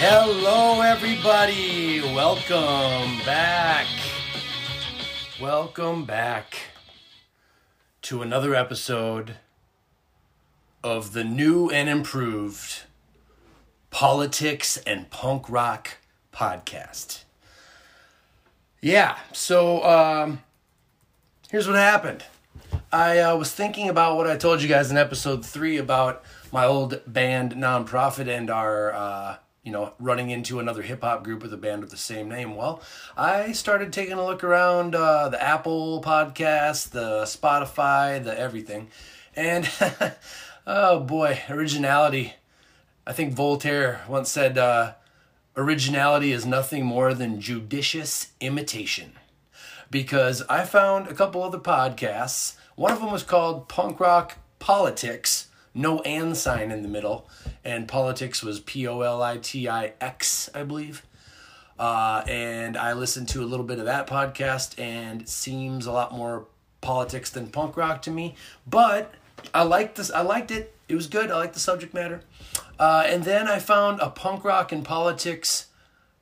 Hello, everybody. Welcome back. Welcome back to another episode of the new and improved Politics and Punk Rock podcast. Yeah, so um, here's what happened. I uh, was thinking about what I told you guys in episode three about my old band nonprofit and our uh, you know, running into another hip hop group with a band with the same name. Well, I started taking a look around uh, the Apple podcast, the Spotify, the everything. And oh boy, originality. I think Voltaire once said, uh, originality is nothing more than judicious imitation. Because I found a couple other podcasts. One of them was called Punk Rock Politics no and sign in the middle, and politics was P O L I T I X, I believe. Uh, and I listened to a little bit of that podcast, and it seems a lot more politics than punk rock to me. But I liked this. I liked it. It was good. I liked the subject matter. Uh, and then I found a punk rock and politics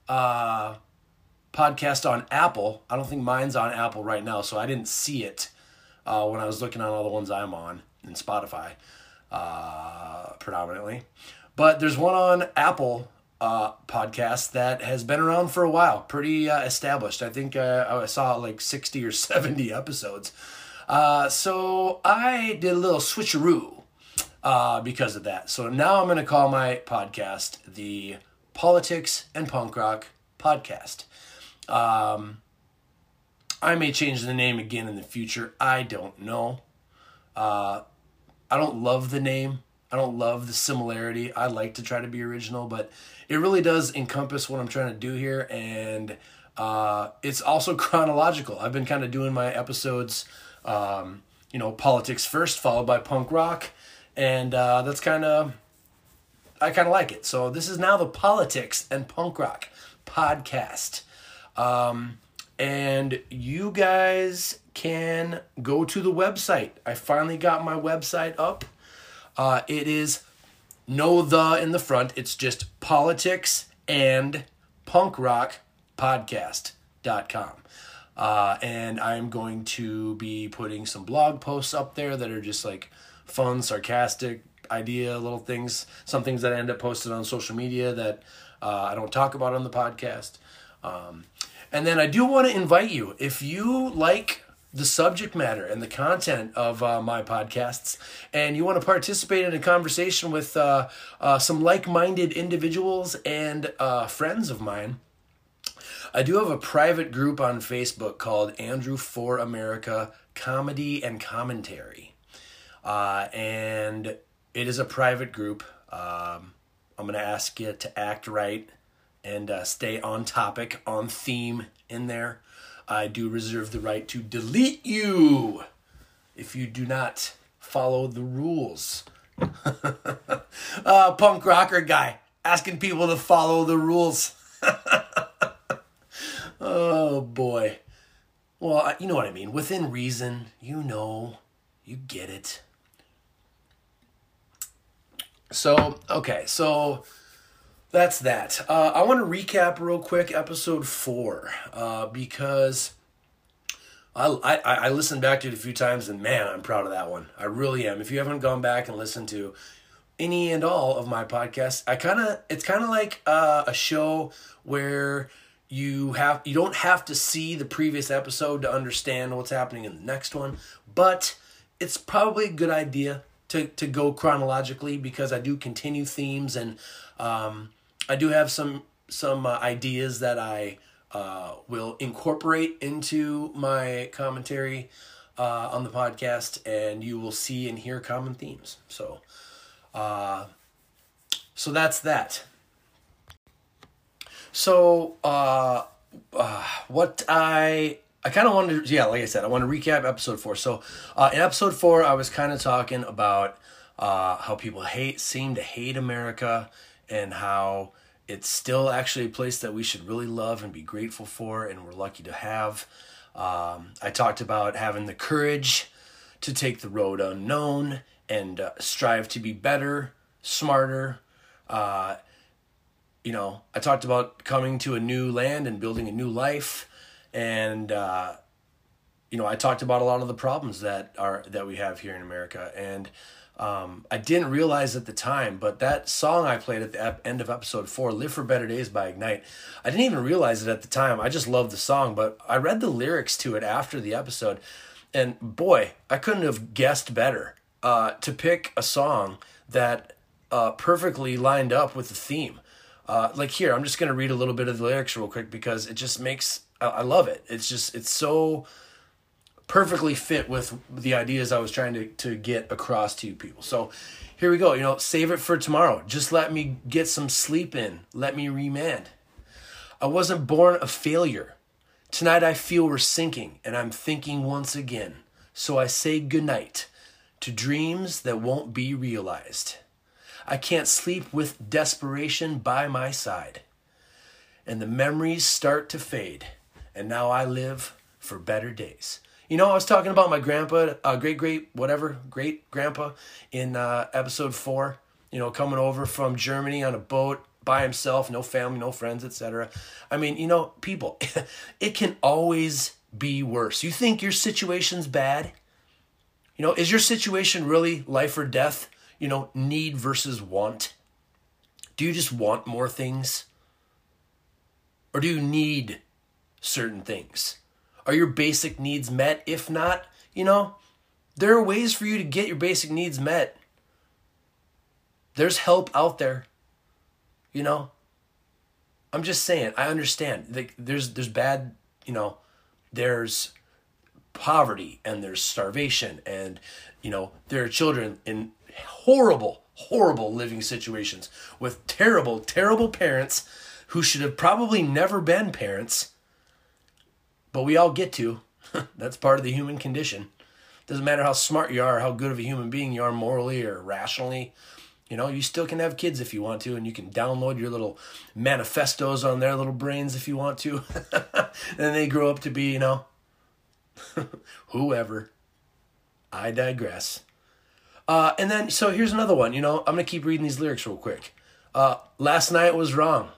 uh, podcast on Apple. I don't think mine's on Apple right now, so I didn't see it uh, when I was looking on all the ones I'm on in Spotify uh, predominantly. But there's one on Apple uh, podcast that has been around for a while, pretty uh, established. I think I saw like 60 or 70 episodes. So I did a little switcheroo uh, because of that. So now I'm going to call my podcast the Politics and Punk Rock Podcast. Um, I may change the name again in the future. I don't know. Uh, I don't love the name. I don't love the similarity. I like to try to be original, but it really does encompass what I'm trying to do here. And uh, it's also chronological. I've been kind of doing my episodes, um, you know, politics first, followed by punk rock. And uh, that's kind of, I kind of like it. So this is now the politics and punk rock podcast. Um, and you guys can go to the website. I finally got my website up. Uh, it is no the in the front. It's just politics and punk rock podcast.com. Uh, and I'm going to be putting some blog posts up there that are just like fun, sarcastic idea, little things, some things that I end up posted on social media that uh, I don't talk about on the podcast. Um, and then I do want to invite you, if you like the subject matter and the content of uh, my podcasts, and you want to participate in a conversation with uh, uh, some like minded individuals and uh, friends of mine, I do have a private group on Facebook called Andrew for America Comedy and Commentary. Uh, and it is a private group. Um, I'm going to ask you to act right and uh, stay on topic, on theme in there. I do reserve the right to delete you if you do not follow the rules. uh, punk rocker guy asking people to follow the rules. oh boy. Well, you know what I mean. Within reason, you know, you get it. So, okay, so that's that. Uh, I want to recap real quick episode four uh, because I, I I listened back to it a few times and man, I'm proud of that one. I really am. If you haven't gone back and listened to any and all of my podcasts, I kind of it's kind of like uh, a show where you have you don't have to see the previous episode to understand what's happening in the next one, but it's probably a good idea to to go chronologically because I do continue themes and um, I do have some some uh, ideas that I uh, will incorporate into my commentary uh, on the podcast, and you will see and hear common themes. So, uh, so that's that. So, uh, uh, what I I kind of wanted to, yeah, like I said, I want to recap episode four. So, uh, in episode four, I was kind of talking about uh, how people hate, seem to hate America, and how it's still actually a place that we should really love and be grateful for, and we're lucky to have. Um, I talked about having the courage to take the road unknown and uh, strive to be better, smarter. Uh, you know, I talked about coming to a new land and building a new life, and uh, you know, I talked about a lot of the problems that are that we have here in America, and um, I didn't realize at the time, but that song I played at the end of episode four, Live for Better Days by Ignite, I didn't even realize it at the time. I just loved the song, but I read the lyrics to it after the episode, and boy, I couldn't have guessed better uh, to pick a song that uh, perfectly lined up with the theme. Uh, like here, I'm just going to read a little bit of the lyrics real quick because it just makes, I, I love it. It's just, it's so perfectly fit with the ideas I was trying to, to get across to you people. So here we go. You know, save it for tomorrow. Just let me get some sleep in. Let me remand. I wasn't born a failure. Tonight I feel we're sinking and I'm thinking once again. So I say goodnight to dreams that won't be realized. I can't sleep with desperation by my side. And the memories start to fade. And now I live for better days. You know, I was talking about my grandpa, uh, great great whatever, great grandpa in uh, episode four. You know, coming over from Germany on a boat by himself, no family, no friends, etc. I mean, you know, people, it can always be worse. You think your situation's bad? You know, is your situation really life or death? You know, need versus want? Do you just want more things? Or do you need certain things? Are your basic needs met? If not, you know, there are ways for you to get your basic needs met. There's help out there. You know, I'm just saying, I understand. Like there's there's bad, you know, there's poverty and there's starvation and you know, there are children in horrible horrible living situations with terrible terrible parents who should have probably never been parents but we all get to. That's part of the human condition. Doesn't matter how smart you are, how good of a human being you are morally or rationally. You know, you still can have kids if you want to, and you can download your little manifestos on their little brains if you want to. and they grow up to be, you know, whoever. I digress. Uh, and then, so here's another one. You know, I'm going to keep reading these lyrics real quick. Uh, last night was wrong.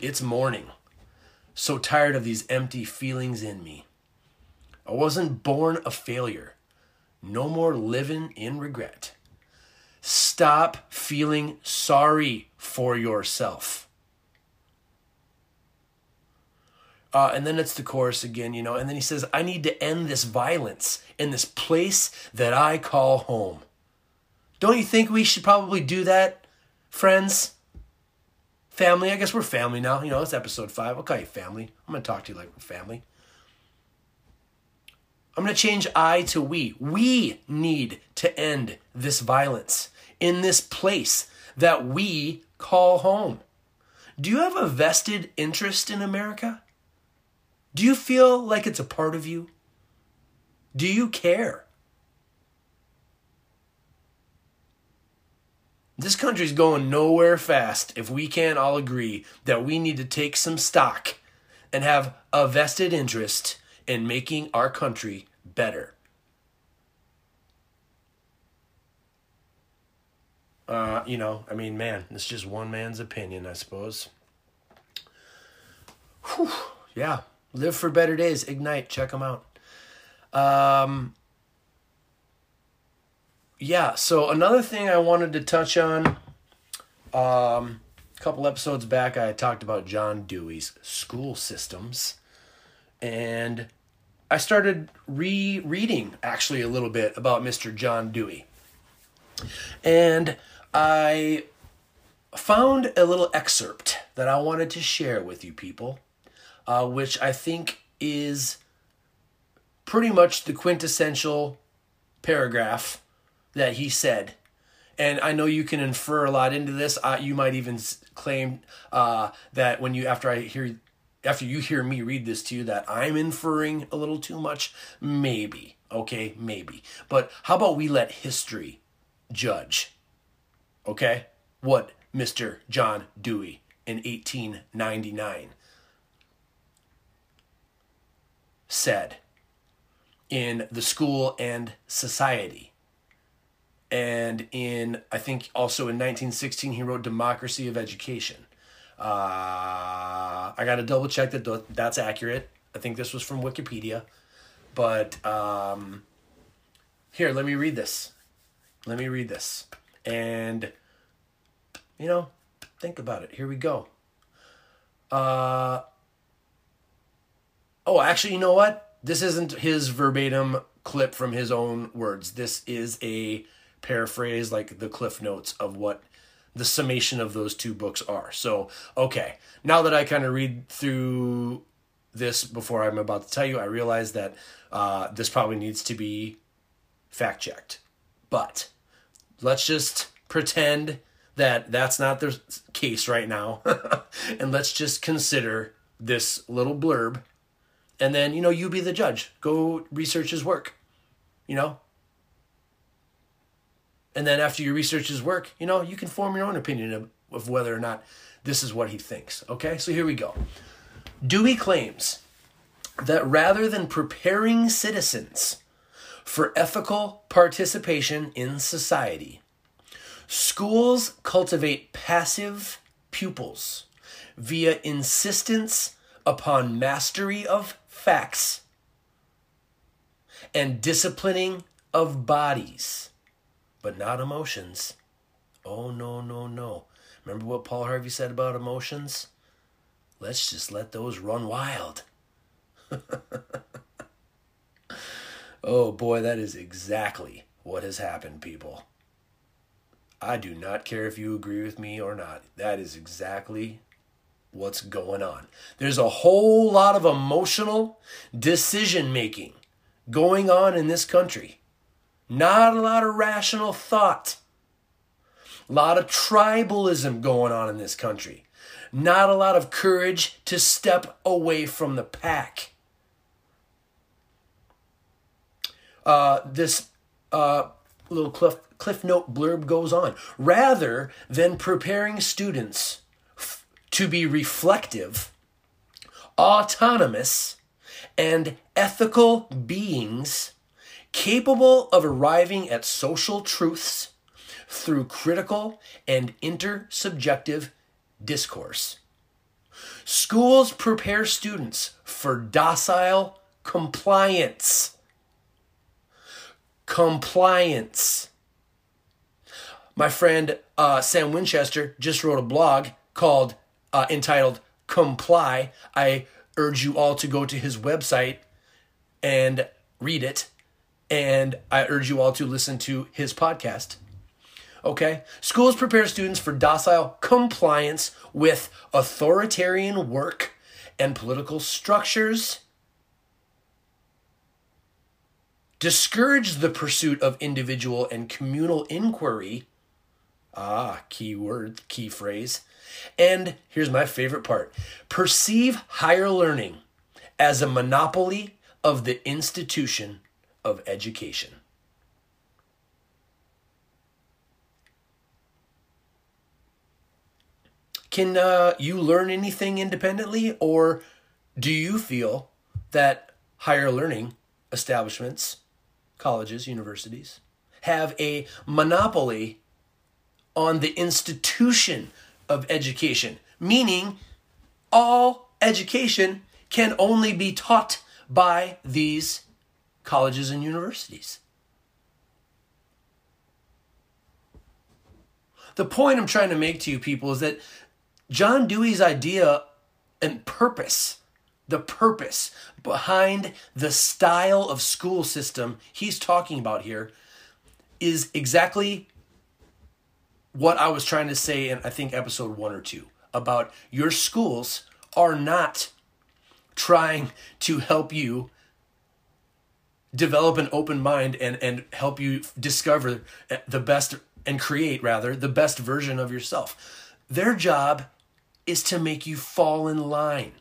It's morning so tired of these empty feelings in me. I wasn't born a failure. No more living in regret. Stop feeling sorry for yourself. Uh, and then it's the chorus again, you know, and then he says, I need to end this violence in this place that I call home. Don't you think we should probably do that, friends? Family, I guess we're family now. You know, it's episode five. I'll call you family. I'm going to talk to you like we're family. I'm going to change I to we. We need to end this violence in this place that we call home. Do you have a vested interest in America? Do you feel like it's a part of you? Do you care? This country's going nowhere fast if we can't all agree that we need to take some stock and have a vested interest in making our country better. Uh, you know, I mean, man, it's just one man's opinion, I suppose. Whew, yeah, live for better days. Ignite, check them out. Um, yeah, so another thing I wanted to touch on, um, a couple episodes back, I talked about John Dewey's school systems, and I started rereading actually a little bit about Mr. John Dewey, and I found a little excerpt that I wanted to share with you people, uh, which I think is pretty much the quintessential paragraph that he said. And I know you can infer a lot into this. You might even claim uh, that when you after I hear after you hear me read this to you that I'm inferring a little too much. Maybe okay, maybe. But how about we let history judge? Okay, what Mr. John Dewey in 1899 said in The School and Society. And in, I think also in 1916, he wrote Democracy of Education. Uh, I got to double check that that's accurate. I think this was from Wikipedia. But um, here, let me read this. Let me read this. And, you know, think about it. Here we go. Uh, oh, actually, you know what? this isn't his verbatim clip from his own words. This is a paraphrase, like the cliff notes of what the summation of those two books are. So, okay, now that I kind of read through this before I'm about to tell you, I realize that uh, this probably needs to be fact checked. But let's just pretend that that's not the case right now. and let's just consider this little blurb and then you know you be the judge go research his work you know and then after you research his work you know you can form your own opinion of, of whether or not this is what he thinks okay? So here we go. Dewey claims that rather than preparing citizens for ethical participation in society schools cultivate passive pupils via insistence upon mastery of facts and disciplining of bodies, but not emotions. Oh, no, no, no. Remember what Paul Harvey said about emotions? Let's just let those run wild. oh boy, that is exactly what has happened, people. I do not care if you agree with me or not. That is exactly what's going on. There's a whole lot of emotional decision making going on in this country. Not a lot of rational thought. A lot of tribalism going on in this country. Not a lot of courage to step away from the pack. Uh, this uh, little cliff, cliff note blurb goes on. Rather than preparing students to be reflective, autonomous, and ethical beings capable of arriving at social truths through critical and intersubjective discourse. Schools prepare students for docile compliance. Compliance. My friend uh, Sam Winchester just wrote a blog called uh, entitled Comply. I urge you all to go to his website and read it. And I urge you all to listen to his podcast. Okay? Schools prepare students for docile compliance with authoritarian work and political structures. Discourage the pursuit of individual and communal inquiry. Ah, key word, key phrase and here's my favorite part perceive higher learning as a monopoly of the institution of education. Can uh, you learn anything independently, or do you feel that higher learning establishments, colleges, universities, have a monopoly on the institution of education, meaning all education can only be taught by these colleges and universities. The point I'm trying to make to you people is that John Dewey's idea and purpose, the purpose behind the style of school system he's talking about here, is exactly what I was trying to say in I think episode one or two about your schools are not trying to help you develop an open mind and, and help you discover the best and create rather the best version of yourself. Their job is to make you fall in line,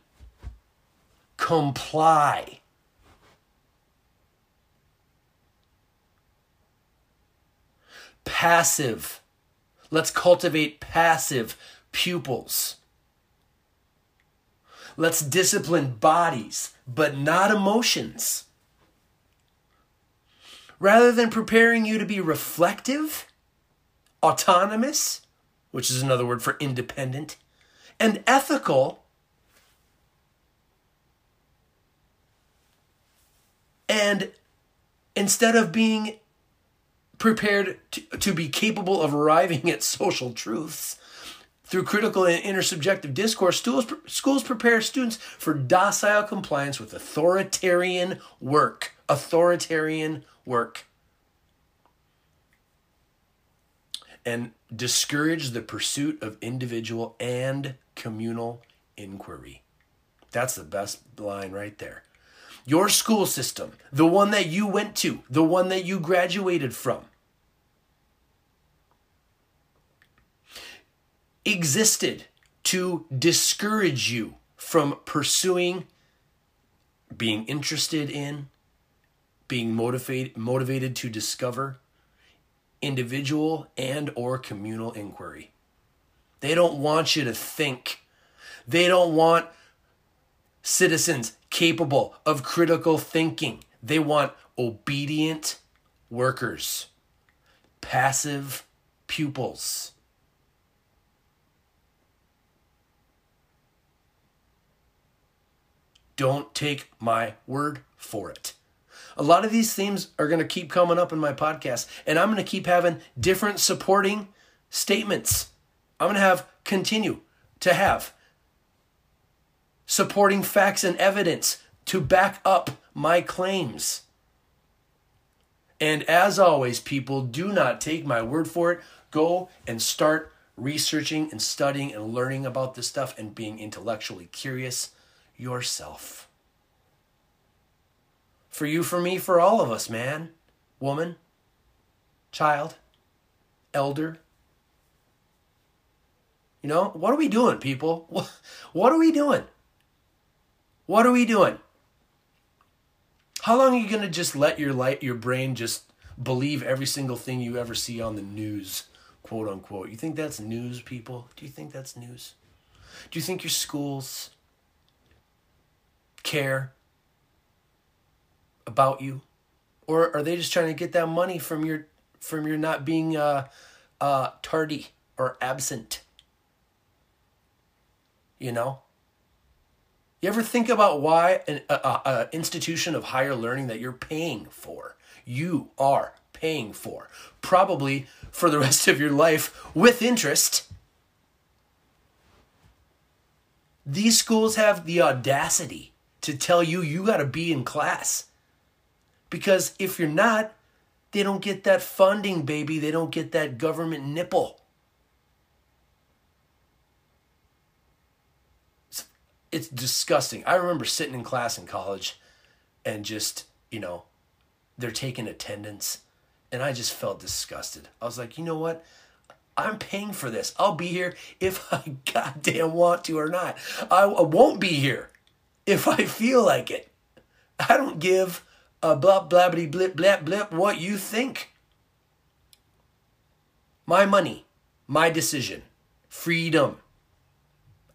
comply. Passive. Let's cultivate passive pupils. Let's discipline bodies, but not emotions. Rather than preparing you to be reflective, autonomous, which is another word for independent, and ethical, and instead of being prepared to, to be capable of arriving at social truths, through critical and intersubjective discourse, schools, schools prepare students for docile compliance with authoritarian work. Authoritarian work. And discourage the pursuit of individual and communal inquiry. That's the best line right there. Your school system, the one that you went to, the one that you graduated from, existed to discourage you from pursuing, being interested in, being motivated motivated to discover individual and or communal inquiry. They don't want you to think. They don't want citizens capable of critical thinking. They want obedient workers, passive pupils. Don't take my word for it. A lot of these themes are going to keep coming up in my podcast, and I'm going to keep having different supporting statements. I'm going to have continue to have supporting facts and evidence to back up my claims. And as always, people, do not take my word for it. Go and start researching and studying and learning about this stuff and being intellectually curious yourself. For you, for me, for all of us, man, woman, child, elder. You know, what are we doing, people? What are we doing? What are we doing? How long are you going to just let your light, your brain just believe every single thing you ever see on the news, quote unquote? You think that's news, people? Do you think that's news? Do you think your schools care about you, or are they just trying to get that money from your from your not being uh, uh, tardy or absent? You know. You ever think about why an a, a institution of higher learning that you're paying for, you are paying for, probably for the rest of your life with interest. These schools have the audacity to tell you you got to be in class. Because if you're not, they don't get that funding, baby. They don't get that government nipple. It's, it's disgusting. I remember sitting in class in college and just, you know, they're taking attendance. And I just felt disgusted. I was like, you know what? I'm paying for this. I'll be here if I goddamn want to or not. I won't be here if I feel like it. I don't give a blah blah blip blip blip what you think. My money, my decision, freedom.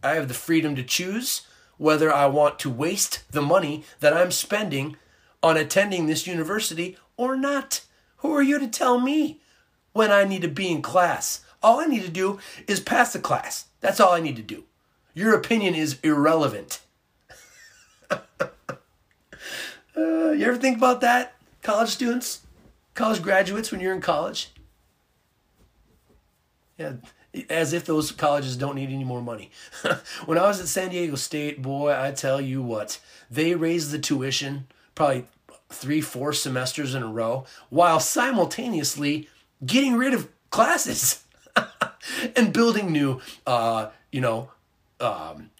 I have the freedom to choose whether I want to waste the money that I'm spending on attending this university or not. Who are you to tell me when I need to be in class? All I need to do is pass the class. That's all I need to do. Your opinion is irrelevant. Uh, you ever think about that? College students, college graduates when you're in college? Yeah, as if those colleges don't need any more money. when I was at San Diego State, boy, I tell you what, they raised the tuition probably three, four semesters in a row while simultaneously getting rid of classes and building new, uh, you know, um,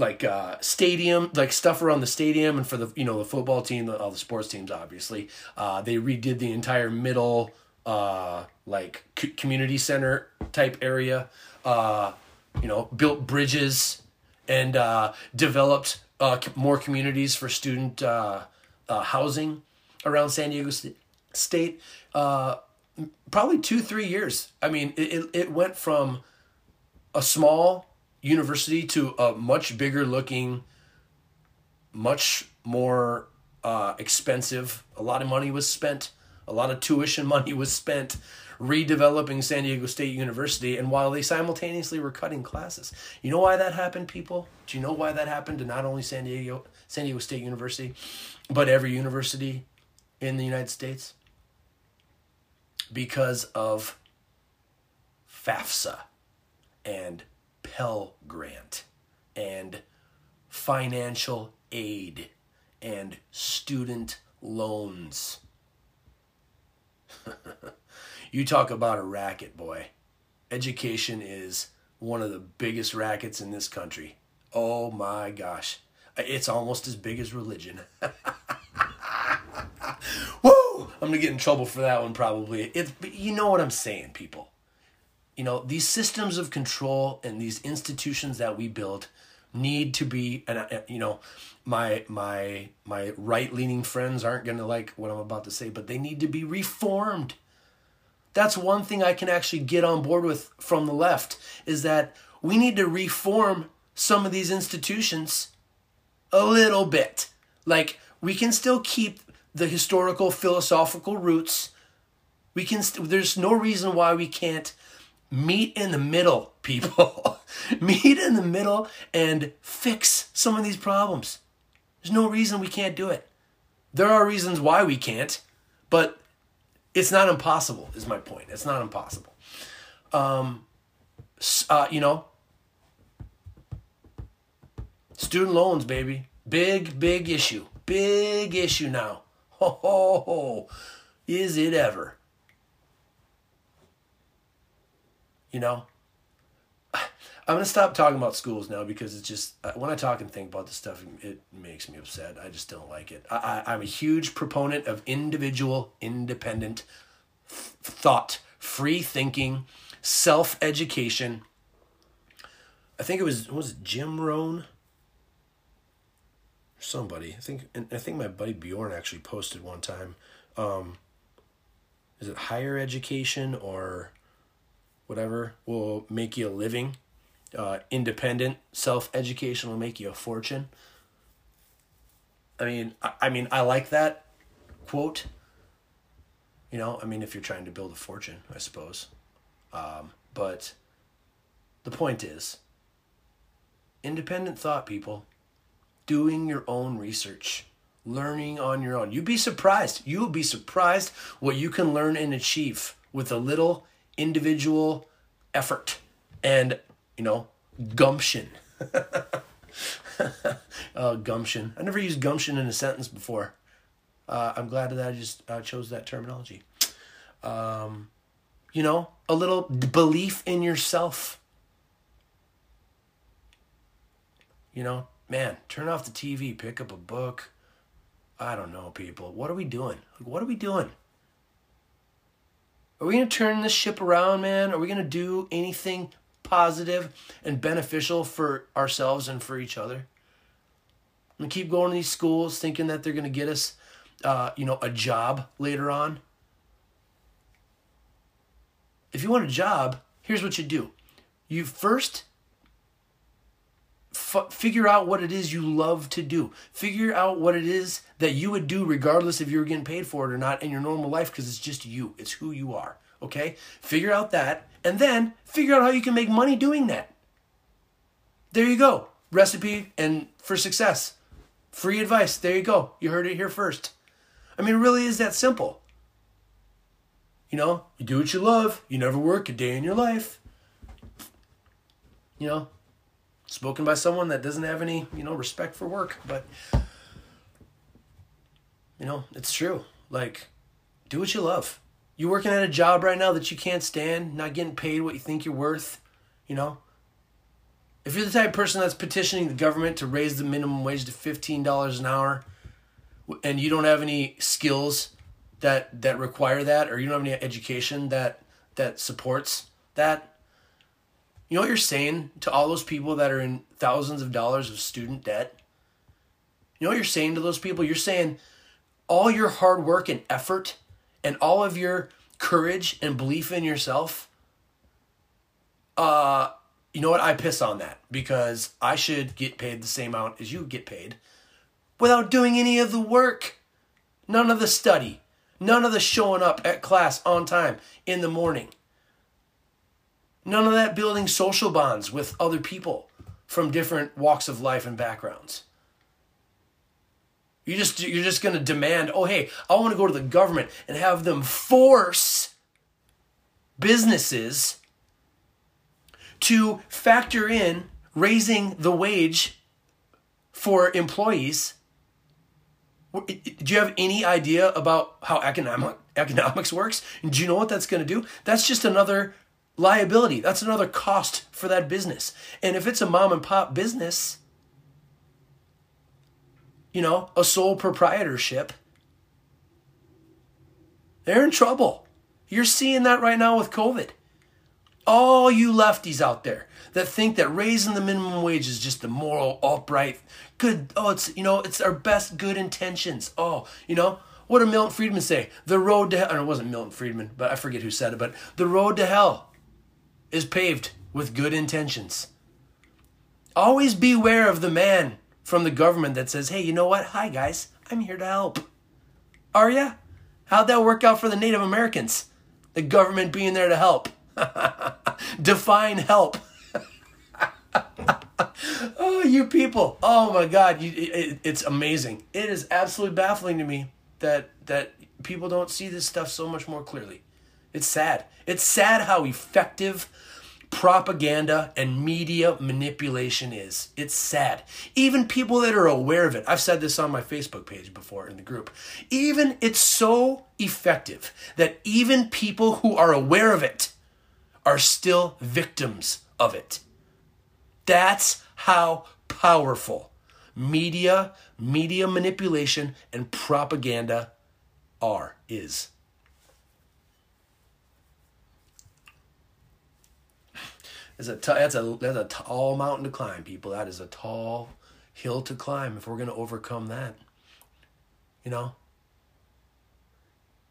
like uh, stadium, like stuff around the stadium, and for the you know the football team, all the sports teams, obviously, uh, they redid the entire middle uh, like c- community center type area. Uh, you know, built bridges and uh, developed uh, more communities for student uh, uh, housing around San Diego St- State. Uh, probably two, three years. I mean, it, it, it went from a small university to a much bigger looking, much more uh, expensive. A lot of money was spent. A lot of tuition money was spent redeveloping San Diego State University, and while they simultaneously were cutting classes. You know why that happened, people? Do you know why that happened to not only San Diego San Diego State University, but every university in the United States? Because of FAFSA and Pell Grant and financial aid and student loans. you talk about a racket, boy. Education is one of the biggest rackets in this country. Oh my gosh. It's almost as big as religion. Woo! I'm going to get in trouble for that one probably. It's you know what I'm saying, people. You know, these systems of control and these institutions that we build need to be and uh, you know my my my right leaning friends aren't going to like what I'm about to say but they need to be reformed that's one thing I can actually get on board with from the left is that we need to reform some of these institutions a little bit. Like we can still keep the historical philosophical roots. We can st- there's no reason why we can't meet in the middle, people. meet in the middle and fix some of these problems. There's no reason we can't do it. There are reasons why we can't, but it's not impossible is my point. It's not impossible. Um, uh, you know student loans baby. Big big issue. Big issue now. Ho ho ho. Is it ever you know I'm gonna stop talking about schools now because it's just uh, when I talk and think about this stuff, it makes me upset. I just don't like it. I, I, am a huge proponent of individual, independent th- thought, free thinking, self education. I think it was was it Jim Rohn. Somebody, I think, and I think my buddy Bjorn actually posted one time. Um, is it higher education or whatever will make you a living? uh, independent self education will make you a fortune. I mean, I, I mean, I like that quote. You know, I mean, if you're trying to build a fortune, I suppose. Um, but the point is, independent thought, people, doing your own research, learning on your own. You'd be surprised. You will be surprised what you can learn and achieve with a little individual effort. And you know, gumption. uh, gumption. I never used gumption in a sentence before. Uh, I'm glad that I just uh, chose that terminology. Um, you know, a little belief in yourself. You know, man, turn off the TV, pick up a book. I don't know, people. What are we doing? Like, what are we doing? Are we going to turn this ship around, man? Are we going to do anything positive and beneficial for ourselves and for each other. We keep going to these schools thinking that they're going to get us, uh, you know, a job later on. If you want a job, here's what you do. You first f- figure out what it is you love to do. Figure out what it is that you would do regardless if you were getting paid for it or not in your normal life because it's just you. It's who you are. Okay? Figure out that and then figure out how you can make money doing that. There you go. Recipe and for success. Free advice. There you go. You heard it here first. I mean, it really is that simple. You know, you do what you love. You never work a day in your life. You know, spoken by someone that doesn't have any, you know, respect for work, but you know, it's true. Like, do what you love. You working at a job right now that you can't stand, not getting paid what you think you're worth, you know? If you're the type of person that's petitioning the government to raise the minimum wage to $15 an hour and you don't have any skills that that require that or you don't have any education that that supports that, you know what you're saying to all those people that are in thousands of dollars of student debt? You know what you're saying to those people? You're saying all your hard work and effort and all of your courage and belief in yourself uh you know what i piss on that because i should get paid the same amount as you get paid without doing any of the work none of the study none of the showing up at class on time in the morning none of that building social bonds with other people from different walks of life and backgrounds you just you're just going to demand, "Oh, hey, I want to go to the government and have them force businesses to factor in raising the wage for employees." Do you have any idea about how economic economics works? Do you know what that's going to do? That's just another liability. That's another cost for that business. And if it's a mom and pop business, you know, a sole proprietorship, they're in trouble. You're seeing that right now with COVID. All you lefties out there that think that raising the minimum wage is just the moral, upright, good, oh, it's, you know, it's our best good intentions. Oh, you know, what did Milton Friedman say? The road to hell, it wasn't Milton Friedman, but I forget who said it, but the road to hell is paved with good intentions. Always beware of the man from the government that says, hey, you know what? Hi, guys, I'm here to help. Are ya? How'd that work out for the Native Americans? The government being there to help. Define help. oh, you people. Oh my God. You, it, it's amazing. It is absolutely baffling to me that, that people don't see this stuff so much more clearly. It's sad. It's sad how effective propaganda and media manipulation is. It's sad. Even people that are aware of it, I've said this on my Facebook page before in the group, even it's so effective that even people who are aware of it are still victims of it. That's how powerful media, media manipulation, and propaganda are, is. It's a t- that's a that's a tall mountain to climb, people. That is a tall hill to climb if we're going to overcome that. You know.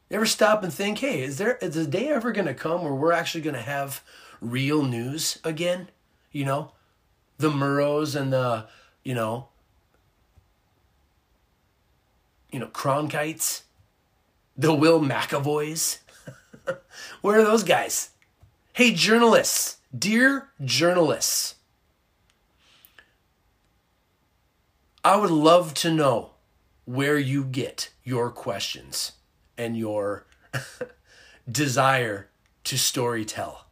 You ever stop and think, hey, is there is the day ever to come where we're actually to have real news again? You know, the Murrows and the you know, you know Cronkites, the Will McAvoys. where are those guys? Hey, journalists Dear journalists, I would love to know where you get your questions and your desire to story tell.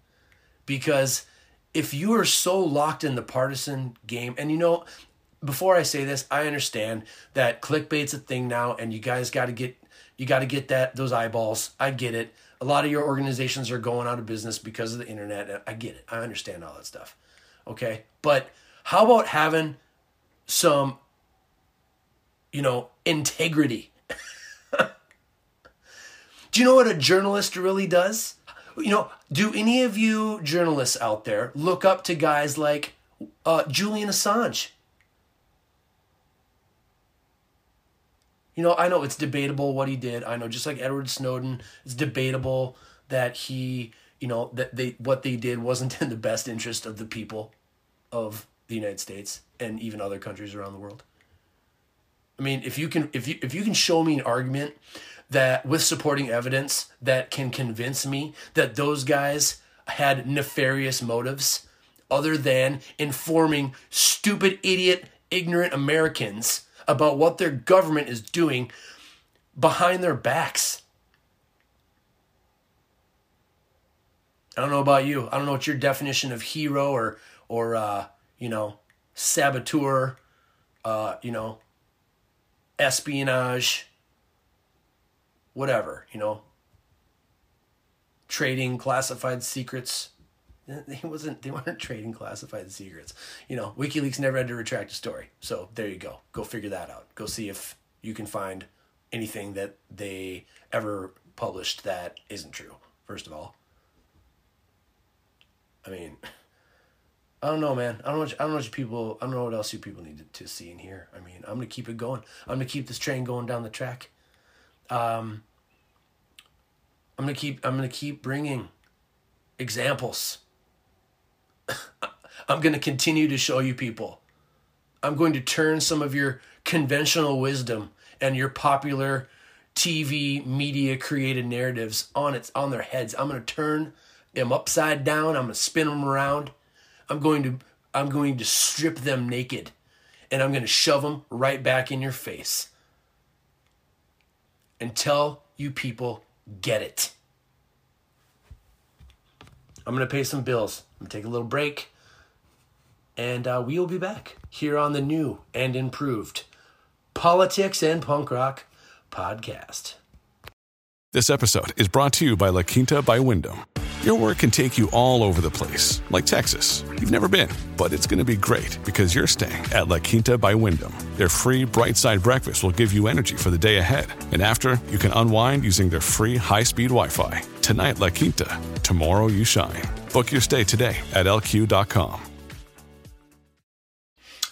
Because if you are so locked in the partisan game, and you know, before I say this, I understand that clickbait's a thing now, and you guys got to get you got to get that those eyeballs. I get it. A lot of your organizations are going out of business because of the internet. I get it. I understand all that stuff. Okay. But how about having some, you know, integrity? do you know what a journalist really does? You know, do any of you journalists out there look up to guys like uh, Julian Assange? You know, I know it's debatable what he did. I know just like Edward Snowden, it's debatable that he, you know, that they what they did wasn't in the best interest of the people of the United States and even other countries around the world. I mean, if you can if you if you can show me an argument that with supporting evidence that can convince me that those guys had nefarious motives other than informing stupid idiot ignorant Americans about what their government is doing behind their backs. I don't know about you. I don't know what your definition of hero or or uh, you know saboteur, uh, you know, espionage, whatever, you know, trading classified secrets, He wasn't. They weren't trading classified secrets. You know, WikiLeaks never had to retract a story. So there you go. Go figure that out. Go see if you can find anything that they ever published that isn't true. First of all, I mean, I don't know, man. I don't know. What, I don't know what people. I don't know what else you people need to, to see and hear. I mean, I'm gonna keep it going. I'm gonna keep this train going down the track. Um, I'm gonna keep. I'm gonna keep bringing examples. I'm gonna continue to show you people. I'm going to turn some of your conventional wisdom and your popular TV media created narratives on its on their heads. I'm going to turn them upside down. I'm going to spin them around. I'm going to I'm going to strip them naked and I'm going to shove them right back in your face. Until you people get it. I'm going to pay some bills. I'm going to take a little break. And uh, we will be back here on the new and improved Politics and Punk Rock podcast. This episode is brought to you by La Quinta by Wyndham. Your work can take you all over the place, like Texas. You've never been, but it's going to be great because you're staying at La Quinta by Wyndham. Their free bright side breakfast will give you energy for the day ahead. And after, you can unwind using their free high speed Wi Fi. Tonight, La Quinta. Tomorrow, you shine. Book your stay today at lq.com.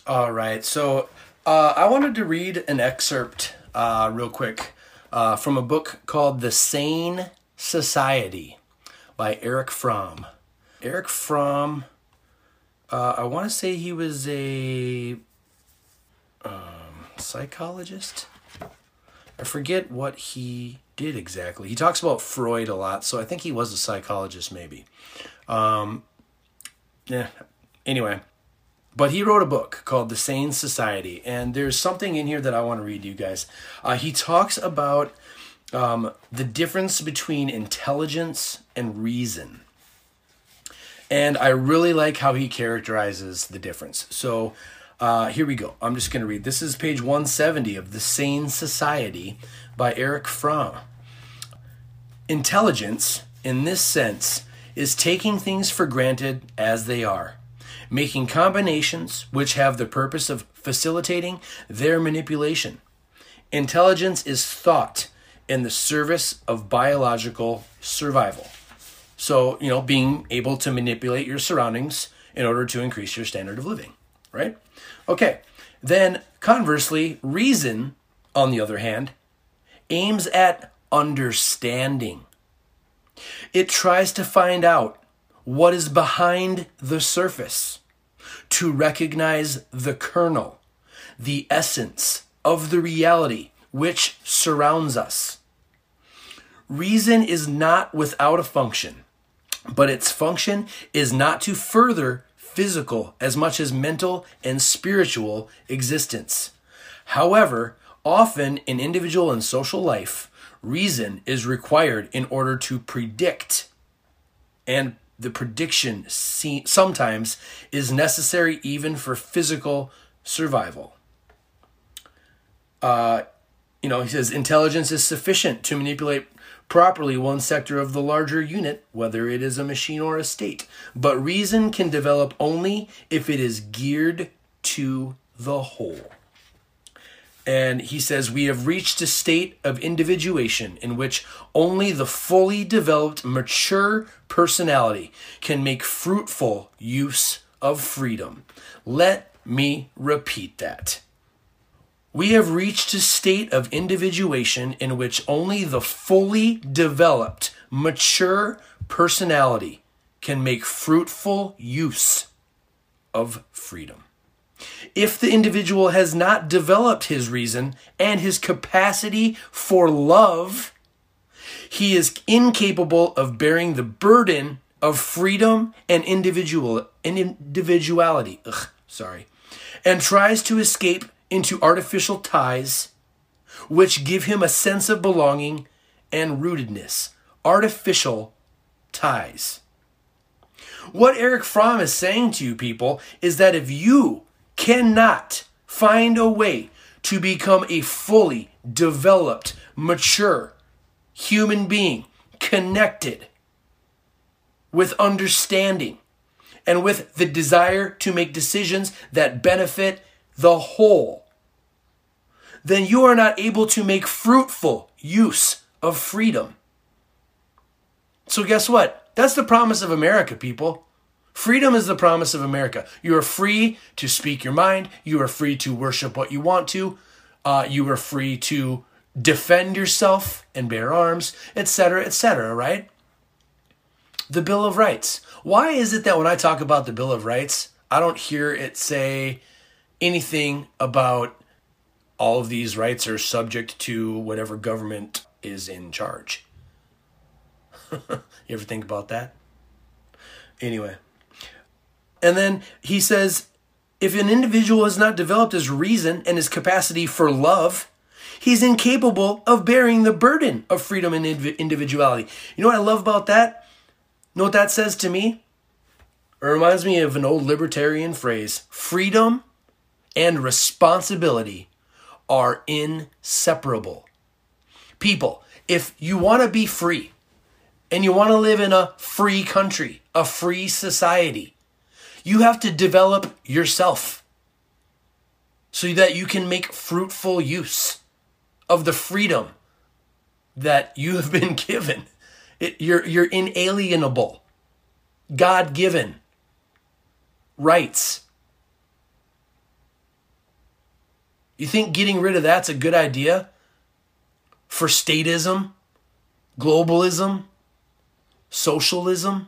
All right. So uh, I wanted to read an excerpt uh, real quick uh, from a book called The Sane Society by Erich Fromm. Erich Fromm, uh, I want to say he was a um, psychologist. I forget what he did exactly. He talks about Freud a lot, so I think he was a psychologist, maybe. Um, yeah. Anyway, but he wrote a book called The Sane Society, and there's something in here that I want to read to you guys. Uh, he talks about um, the difference between intelligence and reason. And I really like how he characterizes the difference. So uh, here we go. I'm just going to read. This is page 170 of The Sane Society by Erich Fromm. Intelligence, in this sense, is taking things for granted as they are making combinations which have the purpose of facilitating their manipulation. Intelligence is thought in the service of biological survival. So, you know, being able to manipulate your surroundings in order to increase your standard of living, right? Okay, then conversely, reason, on the other hand, aims at understanding. It tries to find out what is behind the surface, to recognize the kernel, the essence of the reality which surrounds us. Reason is not without a function, but its function is not to further physical as much as mental and spiritual existence. However, often in individual and social life, reason is required in order to predict and the prediction sometimes is necessary even for physical survival. Uh, you know, he says intelligence is sufficient to manipulate properly one sector of the larger unit, whether it is a machine or a state. But reason can develop only if it is geared to the whole. And he says, We have reached a state of individuation in which only the fully developed, mature personality can make fruitful use of freedom. Let me repeat that. We have reached a state of individuation in which only the fully developed, mature personality can make fruitful use of freedom. If the individual has not developed his reason and his capacity for love, he is incapable of bearing the burden of freedom and individual and individuality. Ugh, sorry. And tries to escape into artificial ties which give him a sense of belonging and rootedness. Artificial ties. What Erich Fromm is saying to you people is that if you cannot find a way to become a fully developed, mature human being, connected with understanding and with the desire to make decisions that benefit the whole, then you are not able to make fruitful use of freedom. So, guess what? That's the promise of America, people. Freedom is the promise of America. You are free to speak your mind. You are free to worship what you want to. Uh, you are free to defend yourself and bear arms, etc., etc., right? The Bill of Rights. Why is it that when I talk about the Bill of Rights, I don't hear it say anything about all of these rights are subject to whatever government is in charge? you ever think about that? Anyway. And then he says if an individual has not developed his reason and his capacity for love, he's incapable of bearing the burden of freedom and individuality. You know what I love about that? You know what that says to me? It reminds me of an old libertarian phrase freedom and responsibility are inseparable. People, if you want to be free and you want to live in a free country, a free society, you have to develop yourself so that you can make fruitful use of the freedom that you have been given. It, you're, you're inalienable, God given rights. You think getting rid of that's a good idea for statism, globalism, socialism?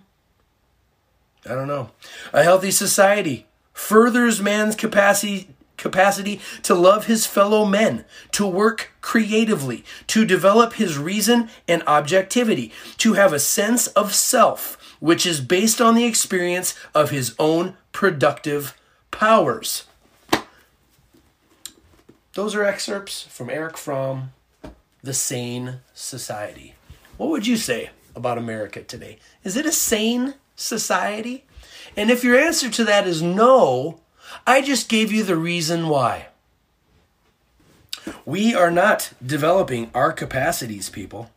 I don't know. A healthy society furthers man's capacity capacity to love his fellow men, to work creatively, to develop his reason and objectivity, to have a sense of self, which is based on the experience of his own productive powers. Those are excerpts from Erich Fromm, The Sane Society. What would you say about America today? Is it a sane society? And if your answer to that is no, I just gave you the reason why. We are not developing our capacities, people,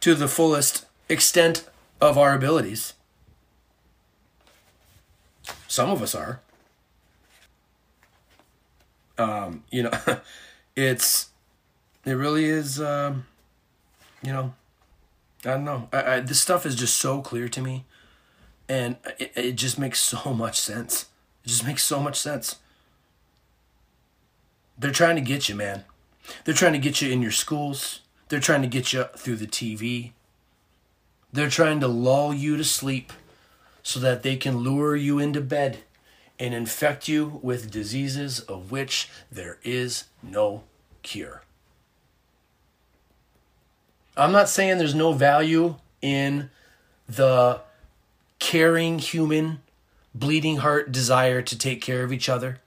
to the fullest extent of our abilities. Some of us are. Um, you know, it's it really is. Um, you know, I don't know. I, I, this stuff is just so clear to me, and it, it just makes so much sense. It just makes so much sense. They're trying to get you, man. They're trying to get you in your schools. They're trying to get you through the TV. They're trying to lull you to sleep so that they can lure you into bed and infect you with diseases of which there is no cure. I'm not saying there's no value in the caring human bleeding heart desire to take care of each other.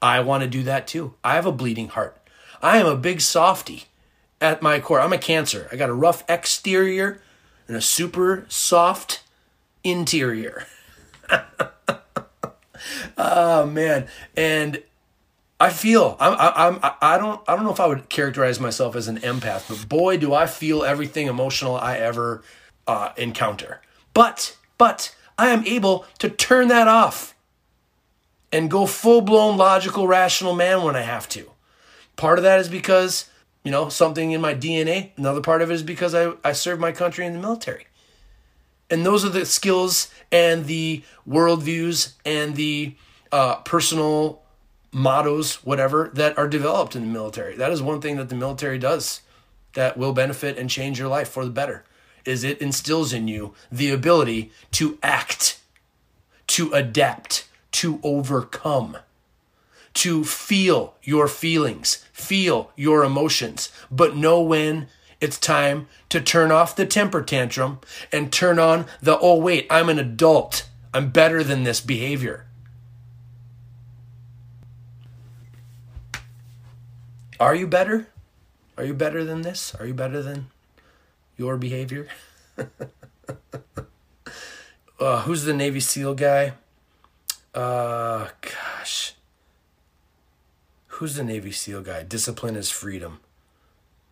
I want to do that too. I have a bleeding heart. I am a big softy at my core. I'm a cancer. I got a rough exterior and a super soft interior. oh man, and I feel I'm I'm I don't I don't know if I would characterize myself as an empath, but boy, do I feel everything emotional I ever uh, encounter. But but I am able to turn that off and go full blown logical, rational man when I have to. Part of that is because, you know, something in my DNA. Another part of it is because I, I served my country in the military. And those are the skills and the worldviews and the uh, personal mottos, whatever, that are developed in the military. That is one thing that the military does that will benefit and change your life for the better is it instills in you the ability to act, to adapt, to overcome, to feel your feelings, feel your emotions, but know when it's time to turn off the temper tantrum and turn on the, oh, wait, I'm an adult. I'm better than this behavior. Are you better? Are you better than this? Are you better than your behavior. uh, who's the Navy SEAL guy? Uh, gosh. Who's the Navy SEAL guy? Discipline is freedom.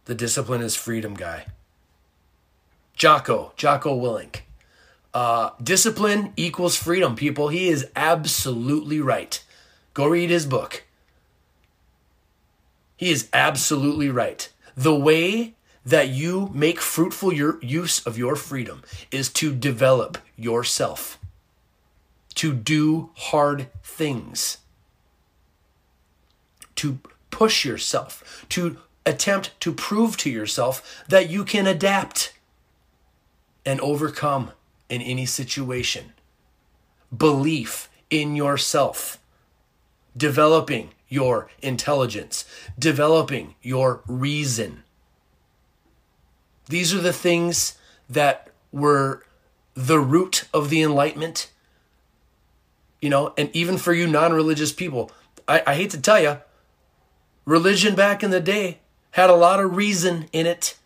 The discipline is freedom guy. Jocko, Jocko Willink. Uh, discipline equals freedom, people. He is absolutely right. Go read his book. He is absolutely right. The way that you make fruitful your use of your freedom is to develop yourself, to do hard things, to push yourself, to attempt to prove to yourself that you can adapt and overcome in any situation. Belief in yourself, developing your intelligence, developing your reason. These are the things that were the root of the Enlightenment. You know, and even for you non religious people, I, I hate to tell you, religion back in the day had a lot of reason in it.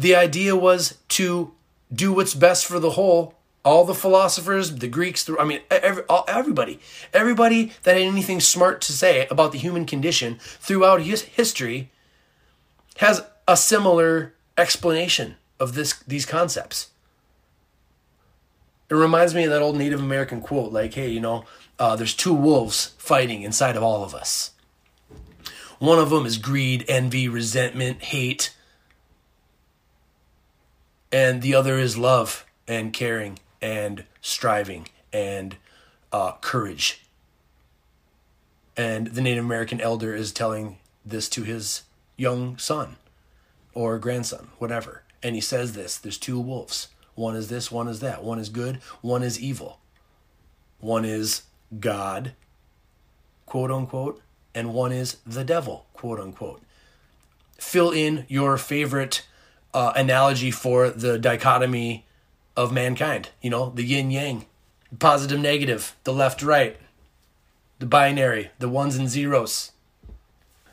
The idea was to do what's best for the whole. All the philosophers, the Greeks, I mean, every, all, everybody, everybody that had anything smart to say about the human condition throughout his history has a similar explanation of this these concepts. It reminds me of that old Native American quote, like, "Hey, you know, uh, there's two wolves fighting inside of all of us." One of them is greed, envy, resentment, hate. And the other is love and caring and striving and uh, courage. And the Native American elder is telling this to his young son or grandson, whatever. And he says this there's two wolves. One is this, one is that. One is good, one is evil. One is God, quote unquote, and one is the devil, quote unquote. Fill in your favorite uh, analogy for the dichotomy of mankind. You know, the yin yang, positive negative, the left right, the binary, the ones and zeros.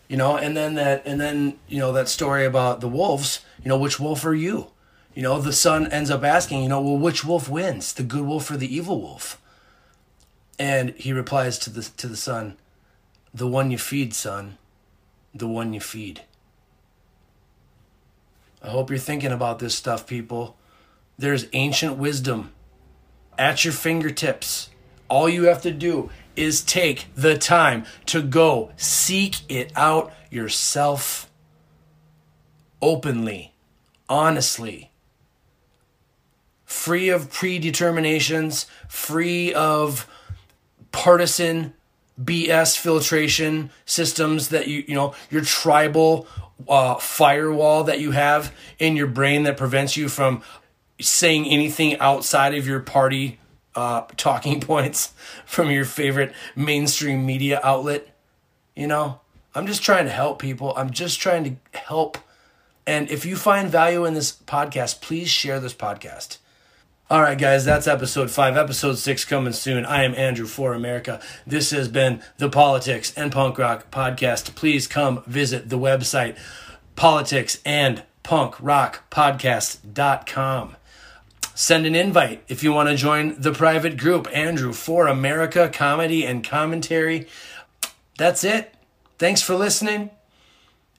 You know, and then that, and then you know that story about the wolves. You know, which wolf are you? You know, the son ends up asking, you know, well, which wolf wins, the good wolf or the evil wolf? And he replies to the to the son, the one you feed, son. The one you feed. I hope you're thinking about this stuff, people. There's ancient wisdom at your fingertips. All you have to do is take the time to go seek it out yourself openly, honestly, free of predeterminations, free of partisan BS filtration systems that you you know your tribal uh, firewall that you have in your brain that prevents you from saying anything outside of your party uh, talking points from your favorite mainstream media outlet. You know, I'm just trying to help people. I'm just trying to help. And if you find value in this podcast, please share this podcast. All right, guys, that's episode five. Episode six coming soon. I am Andrew for America. This has been the Politics and Punk Rock Podcast. Please come visit the website, politics and punk rock podcast.com. Send an invite if you want to join the private group, Andrew for America Comedy and Commentary. That's it. Thanks for listening.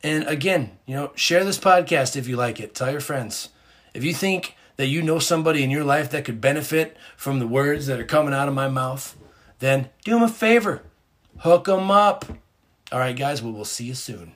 And again, you know, share this podcast if you like it. Tell your friends. If you think that you know somebody in your life that could benefit from the words that are coming out of my mouth, then do them a favor. Hook them up. All right, guys, we will see you soon.